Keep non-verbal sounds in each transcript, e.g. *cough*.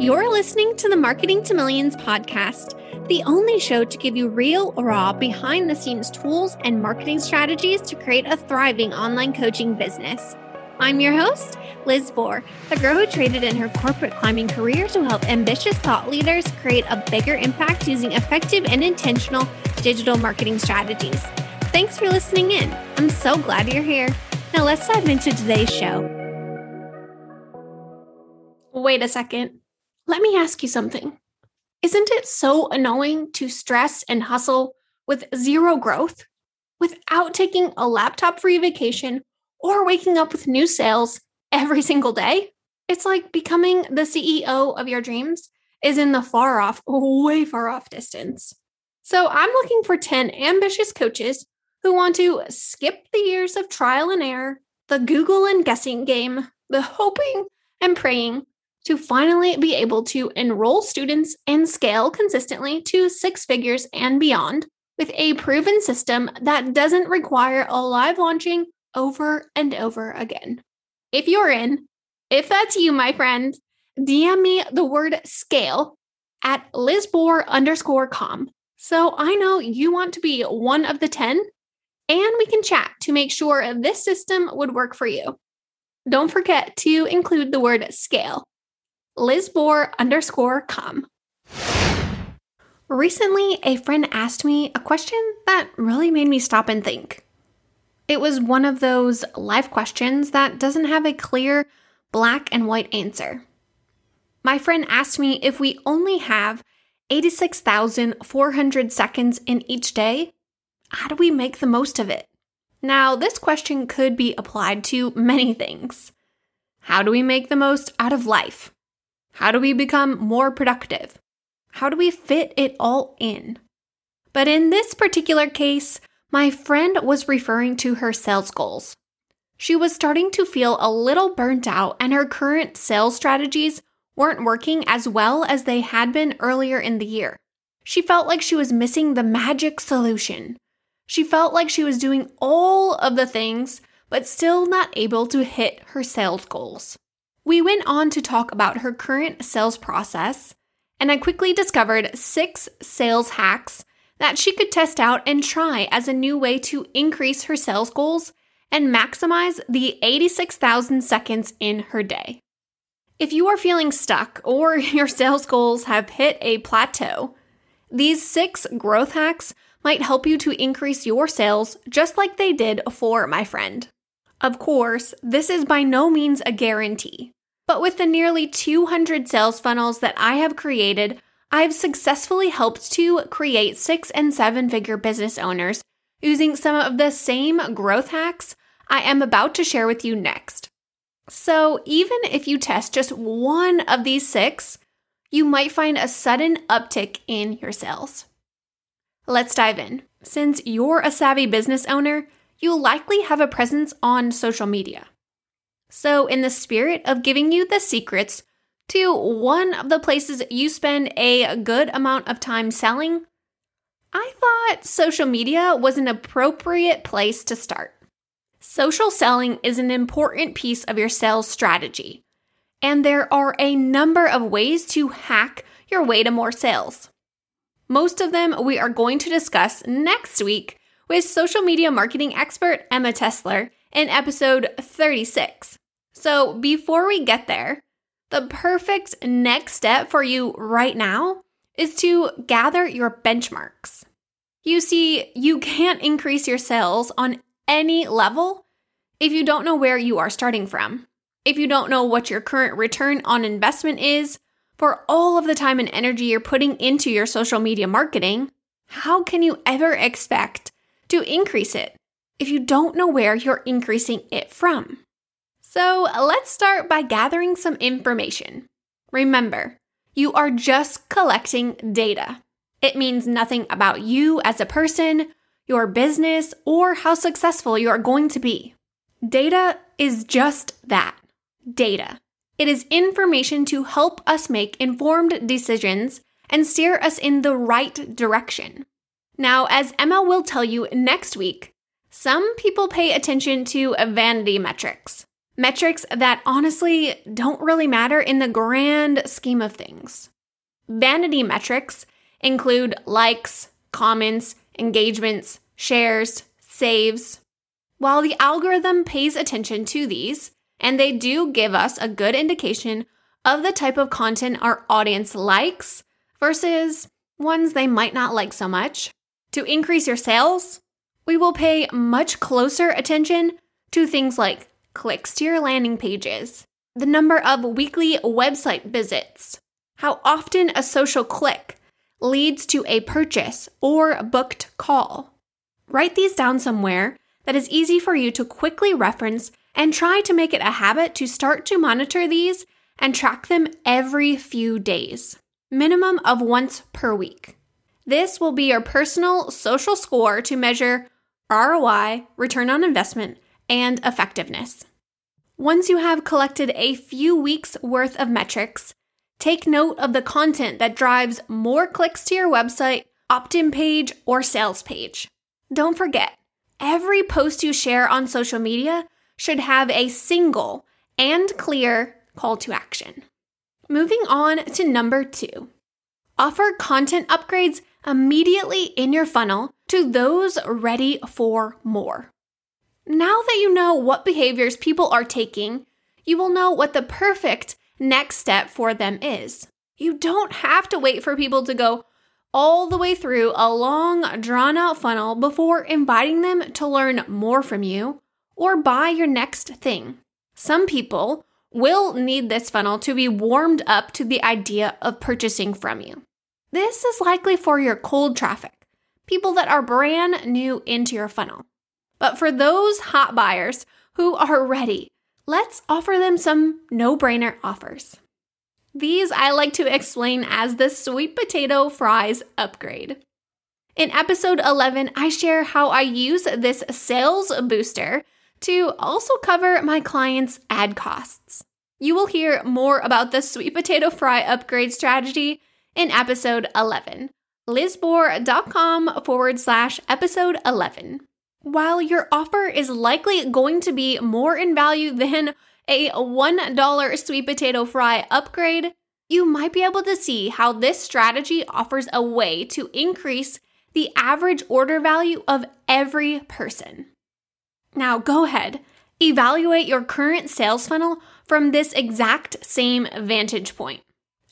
You're listening to the Marketing to Millions podcast, the only show to give you real, raw, behind the scenes tools and marketing strategies to create a thriving online coaching business. I'm your host, Liz Bohr, the girl who traded in her corporate climbing career to help ambitious thought leaders create a bigger impact using effective and intentional digital marketing strategies. Thanks for listening in. I'm so glad you're here. Now let's dive into today's show. Wait a second. Let me ask you something. Isn't it so annoying to stress and hustle with zero growth without taking a laptop free vacation or waking up with new sales every single day? It's like becoming the CEO of your dreams is in the far off, way far off distance. So I'm looking for 10 ambitious coaches who want to skip the years of trial and error, the Google and guessing game, the hoping and praying, to finally be able to enroll students and scale consistently to six figures and beyond with a proven system that doesn't require a live launching over and over again. If you're in, if that's you, my friend, DM me the word scale at lizbohr underscore com. So I know you want to be one of the 10 and we can chat to make sure this system would work for you. Don't forget to include the word scale lizbohr underscore com. Recently, a friend asked me a question that really made me stop and think. It was one of those life questions that doesn't have a clear black and white answer. My friend asked me if we only have 86,400 seconds in each day, how do we make the most of it? Now, this question could be applied to many things. How do we make the most out of life? How do we become more productive? How do we fit it all in? But in this particular case, my friend was referring to her sales goals. She was starting to feel a little burnt out, and her current sales strategies weren't working as well as they had been earlier in the year. She felt like she was missing the magic solution. She felt like she was doing all of the things, but still not able to hit her sales goals. We went on to talk about her current sales process, and I quickly discovered six sales hacks that she could test out and try as a new way to increase her sales goals and maximize the 86,000 seconds in her day. If you are feeling stuck or *laughs* your sales goals have hit a plateau, these six growth hacks might help you to increase your sales just like they did for my friend. Of course, this is by no means a guarantee, but with the nearly 200 sales funnels that I have created, I've successfully helped to create six and seven figure business owners using some of the same growth hacks I am about to share with you next. So, even if you test just one of these six, you might find a sudden uptick in your sales. Let's dive in. Since you're a savvy business owner, you'll likely have a presence on social media. So, in the spirit of giving you the secrets to one of the places you spend a good amount of time selling, I thought social media was an appropriate place to start. Social selling is an important piece of your sales strategy, and there are a number of ways to hack your way to more sales. Most of them we are going to discuss next week with social media marketing expert Emma Tesler in episode 36. So, before we get there, the perfect next step for you right now is to gather your benchmarks. You see, you can't increase your sales on any level if you don't know where you are starting from. If you don't know what your current return on investment is for all of the time and energy you're putting into your social media marketing, how can you ever expect to increase it if you don't know where you're increasing it from. So let's start by gathering some information. Remember, you are just collecting data. It means nothing about you as a person, your business, or how successful you are going to be. Data is just that data. It is information to help us make informed decisions and steer us in the right direction. Now, as Emma will tell you next week, some people pay attention to vanity metrics, metrics that honestly don't really matter in the grand scheme of things. Vanity metrics include likes, comments, engagements, shares, saves. While the algorithm pays attention to these, and they do give us a good indication of the type of content our audience likes versus ones they might not like so much. To increase your sales, we will pay much closer attention to things like clicks to your landing pages, the number of weekly website visits, how often a social click leads to a purchase or booked call. Write these down somewhere that is easy for you to quickly reference and try to make it a habit to start to monitor these and track them every few days, minimum of once per week. This will be your personal social score to measure ROI, return on investment, and effectiveness. Once you have collected a few weeks worth of metrics, take note of the content that drives more clicks to your website, opt in page, or sales page. Don't forget, every post you share on social media should have a single and clear call to action. Moving on to number two offer content upgrades immediately in your funnel to those ready for more. Now that you know what behaviors people are taking, you will know what the perfect next step for them is. You don't have to wait for people to go all the way through a long, drawn out funnel before inviting them to learn more from you or buy your next thing. Some people will need this funnel to be warmed up to the idea of purchasing from you. This is likely for your cold traffic, people that are brand new into your funnel. But for those hot buyers who are ready, let's offer them some no brainer offers. These I like to explain as the sweet potato fries upgrade. In episode 11, I share how I use this sales booster to also cover my clients' ad costs. You will hear more about the sweet potato fry upgrade strategy in episode 11. lizbohr.com forward slash episode 11. While your offer is likely going to be more in value than a $1 sweet potato fry upgrade, you might be able to see how this strategy offers a way to increase the average order value of every person. Now, go ahead, evaluate your current sales funnel from this exact same vantage point.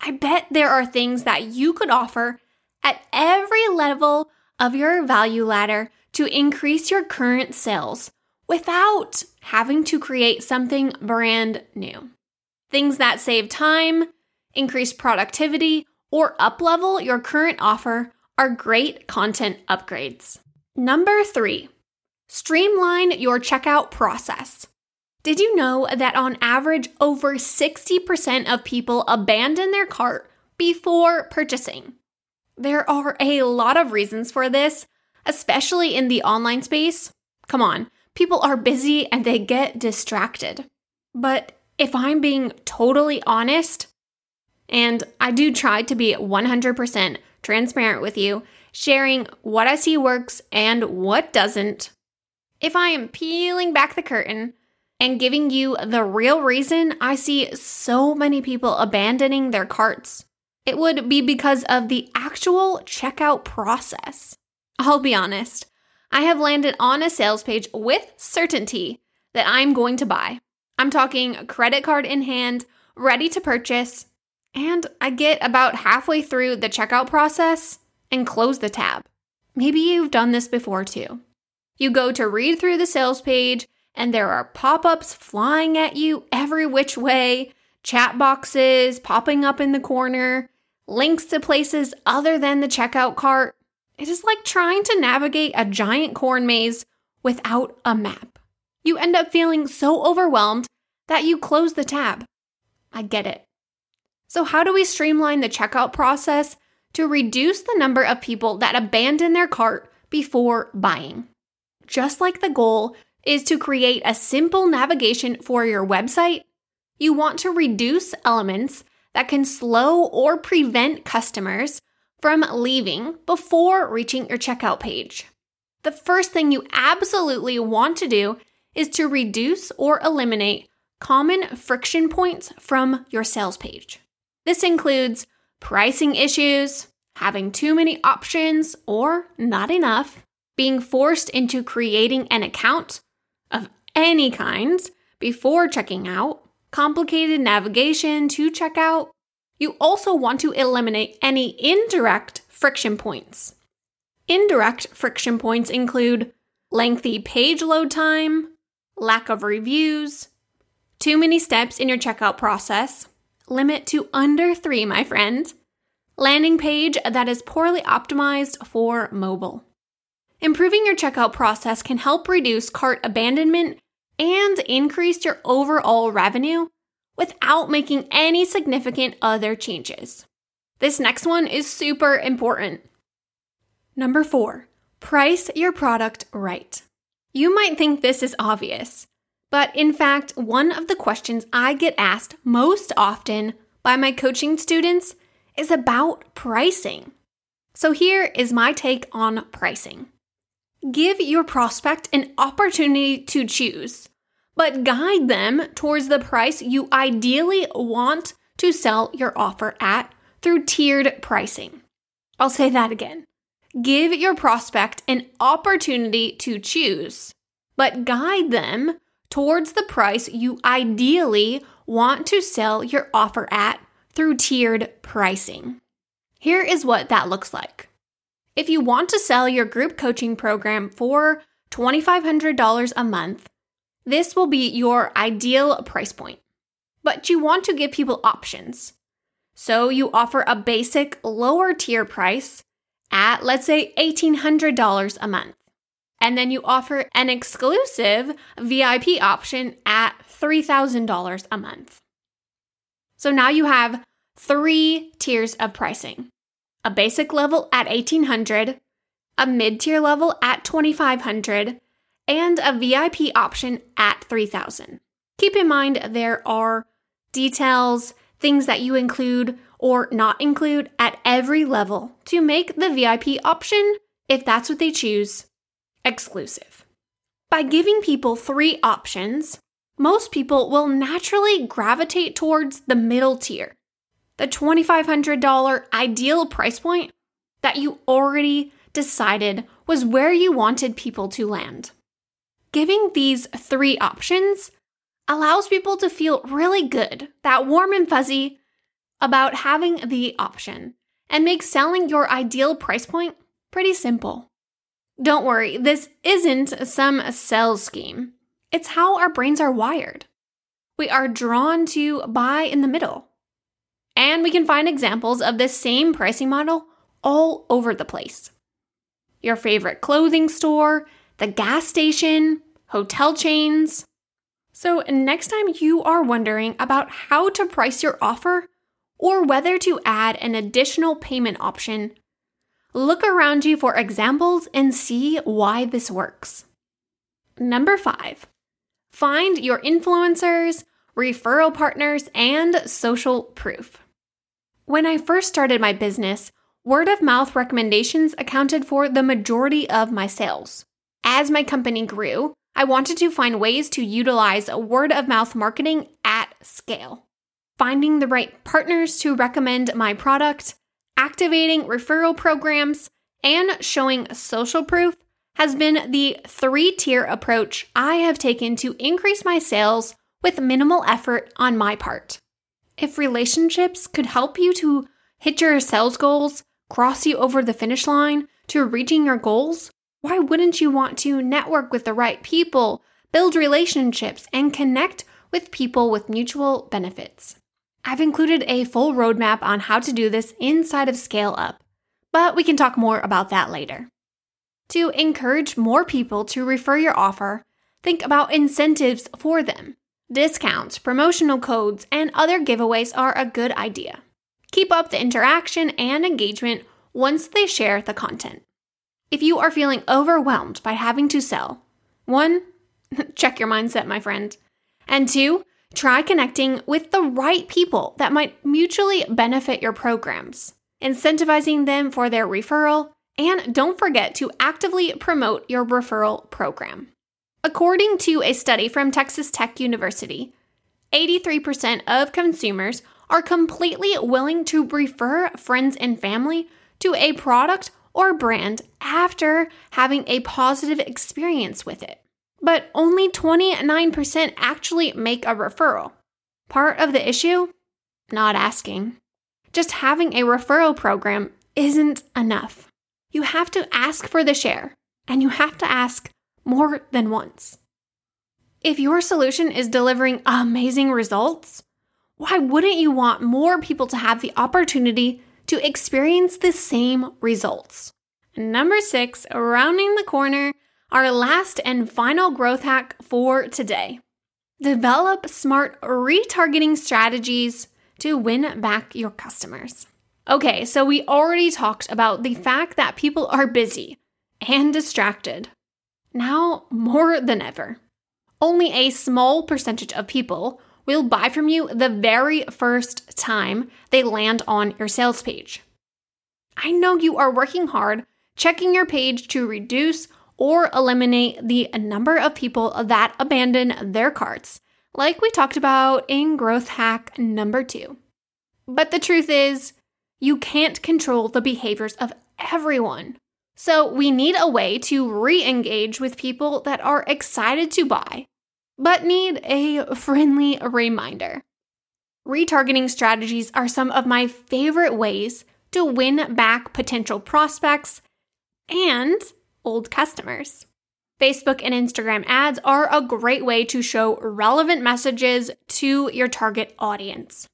I bet there are things that you could offer at every level of your value ladder to increase your current sales without having to create something brand new. Things that save time, increase productivity, or uplevel your current offer are great content upgrades. Number three, streamline your checkout process. Did you know that on average, over 60% of people abandon their cart before purchasing? There are a lot of reasons for this, especially in the online space. Come on, people are busy and they get distracted. But if I'm being totally honest, and I do try to be 100% transparent with you, sharing what I see works and what doesn't, if I am peeling back the curtain and giving you the real reason I see so many people abandoning their carts, it would be because of the actual checkout process. I'll be honest, I have landed on a sales page with certainty that I'm going to buy. I'm talking credit card in hand, ready to purchase, and I get about halfway through the checkout process and close the tab. Maybe you've done this before too. You go to read through the sales page, and there are pop ups flying at you every which way, chat boxes popping up in the corner, links to places other than the checkout cart. It is like trying to navigate a giant corn maze without a map. You end up feeling so overwhelmed that you close the tab. I get it. So, how do we streamline the checkout process to reduce the number of people that abandon their cart before buying? Just like the goal is to create a simple navigation for your website, you want to reduce elements that can slow or prevent customers from leaving before reaching your checkout page. The first thing you absolutely want to do is to reduce or eliminate common friction points from your sales page. This includes pricing issues, having too many options or not enough, being forced into creating an account of any kind before checking out, complicated navigation to checkout. You also want to eliminate any indirect friction points. Indirect friction points include lengthy page load time, lack of reviews, too many steps in your checkout process, limit to under three, my friend, landing page that is poorly optimized for mobile. Improving your checkout process can help reduce cart abandonment and increase your overall revenue without making any significant other changes. This next one is super important. Number four, price your product right. You might think this is obvious, but in fact, one of the questions I get asked most often by my coaching students is about pricing. So here is my take on pricing. Give your prospect an opportunity to choose, but guide them towards the price you ideally want to sell your offer at through tiered pricing. I'll say that again. Give your prospect an opportunity to choose, but guide them towards the price you ideally want to sell your offer at through tiered pricing. Here is what that looks like. If you want to sell your group coaching program for $2,500 a month, this will be your ideal price point. But you want to give people options. So you offer a basic lower tier price at, let's say, $1,800 a month. And then you offer an exclusive VIP option at $3,000 a month. So now you have three tiers of pricing a basic level at 1800 a mid tier level at 2500 and a VIP option at 3000 Keep in mind there are details, things that you include or not include at every level to make the VIP option, if that's what they choose, exclusive. By giving people three options, most people will naturally gravitate towards the middle tier, the $2,500 ideal price point that you already decided was where you wanted people to land. Giving these three options allows people to feel really good, that warm and fuzzy about having the option, and makes selling your ideal price point pretty simple. Don't worry, this isn't some sales scheme. It's how our brains are wired. We are drawn to buy in the middle. And we can find examples of this same pricing model all over the place. Your favorite clothing store, the gas station, hotel chains. So, next time you are wondering about how to price your offer or whether to add an additional payment option, look around you for examples and see why this works. Number five, find your influencers, referral partners, and social proof. When I first started my business, word of mouth recommendations accounted for the majority of my sales. As my company grew, I wanted to find ways to utilize word of mouth marketing at scale. Finding the right partners to recommend my product, activating referral programs, and showing social proof has been the three tier approach I have taken to increase my sales with minimal effort on my part. If relationships could help you to hit your sales goals, cross you over the finish line to reaching your goals, why wouldn't you want to network with the right people, build relationships, and connect with people with mutual benefits? I've included a full roadmap on how to do this inside of Scale Up, but we can talk more about that later. To encourage more people to refer your offer, think about incentives for them. Discounts, promotional codes, and other giveaways are a good idea. Keep up the interaction and engagement once they share the content. If you are feeling overwhelmed by having to sell, one, *laughs* check your mindset, my friend. And two, try connecting with the right people that might mutually benefit your programs, incentivizing them for their referral, and don't forget to actively promote your referral program. According to a study from Texas Tech University, 83% of consumers are completely willing to refer friends and family to a product or brand after having a positive experience with it. But only 29% actually make a referral. Part of the issue? Not asking. Just having a referral program isn't enough. You have to ask for the share, and you have to ask more than once. If your solution is delivering amazing results, why wouldn't you want more people to have the opportunity to experience the same results? Number six, rounding the corner, our last and final growth hack for today. Develop smart retargeting strategies to win back your customers. Okay, so we already talked about the fact that people are busy and distracted. Now more than ever. Only a small percentage of people will buy from you the very first time they land on your sales page. I know you are working hard checking your page to reduce or eliminate the number of people that abandon their carts, like we talked about in growth hack number two. But the truth is, you can't control the behaviors of everyone. So we need a way to re engage with people that are excited to buy, but need a friendly reminder. Retargeting strategies are some of my favorite ways to win back potential prospects and old customers. Facebook and Instagram ads are a great way to show relevant messages to your target audience.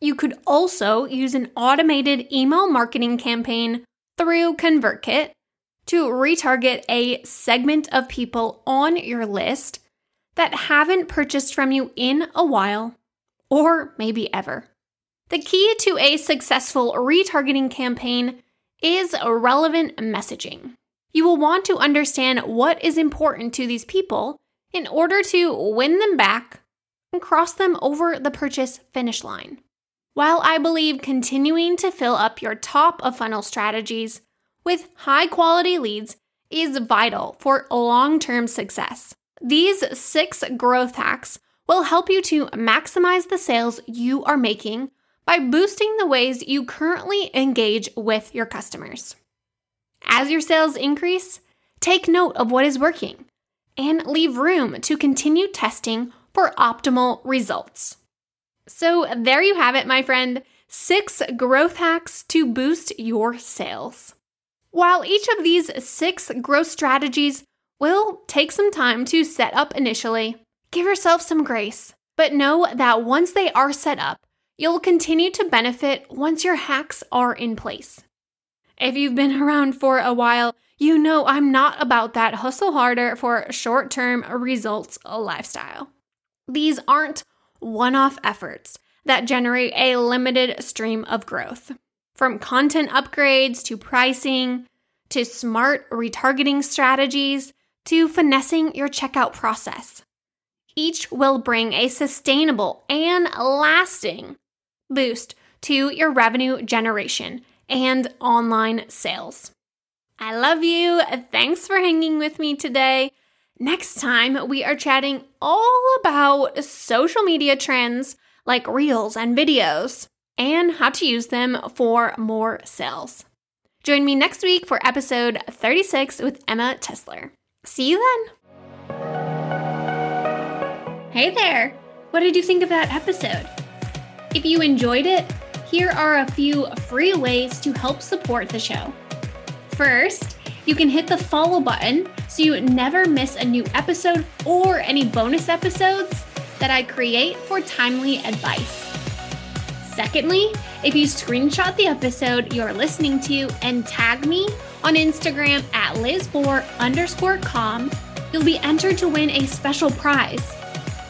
You could also use an automated email marketing campaign through ConvertKit to retarget a segment of people on your list that haven't purchased from you in a while or maybe ever. The key to a successful retargeting campaign is relevant messaging. You will want to understand what is important to these people in order to win them back and cross them over the purchase finish line. While I believe continuing to fill up your top of funnel strategies with high quality leads is vital for long term success. These six growth hacks will help you to maximize the sales you are making by boosting the ways you currently engage with your customers. As your sales increase, take note of what is working and leave room to continue testing for optimal results. So, there you have it, my friend six growth hacks to boost your sales. While each of these six growth strategies will take some time to set up initially, give yourself some grace. But know that once they are set up, you'll continue to benefit once your hacks are in place. If you've been *laughs* around for a while, you know I'm not about that hustle harder for short term results lifestyle. These aren't one off efforts that generate a limited stream of growth. From content upgrades to pricing to smart retargeting strategies to finessing your checkout process. Each will bring a sustainable and lasting boost to your revenue generation and online sales. I love you. Thanks for hanging with me today. Next time, we are chatting all about social media trends like reels and videos and how to use them for more sales. Join me next week for episode 36 with Emma Tessler. See you then. Hey there. What did you think of that episode? If you enjoyed it, here are a few free ways to help support the show. First, you can hit the follow button so you never miss a new episode or any bonus episodes that I create for timely advice. Secondly, if you screenshot the episode you're listening to and tag me on Instagram at lizbohr underscore com, you'll be entered to win a special prize.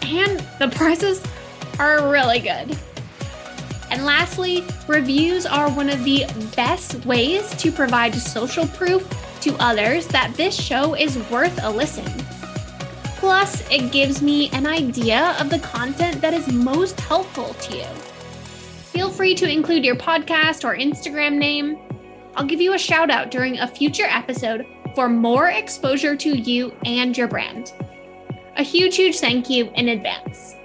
And the *laughs* prizes are really good. And lastly, reviews are one of the best ways to provide social proof to others that this show is worth a listen. Plus, it gives me an idea of the content that is most helpful to you. Feel free to include your podcast or Instagram name. I'll give you a shout out during a future episode for more exposure to you and your brand. A huge, huge thank you in advance.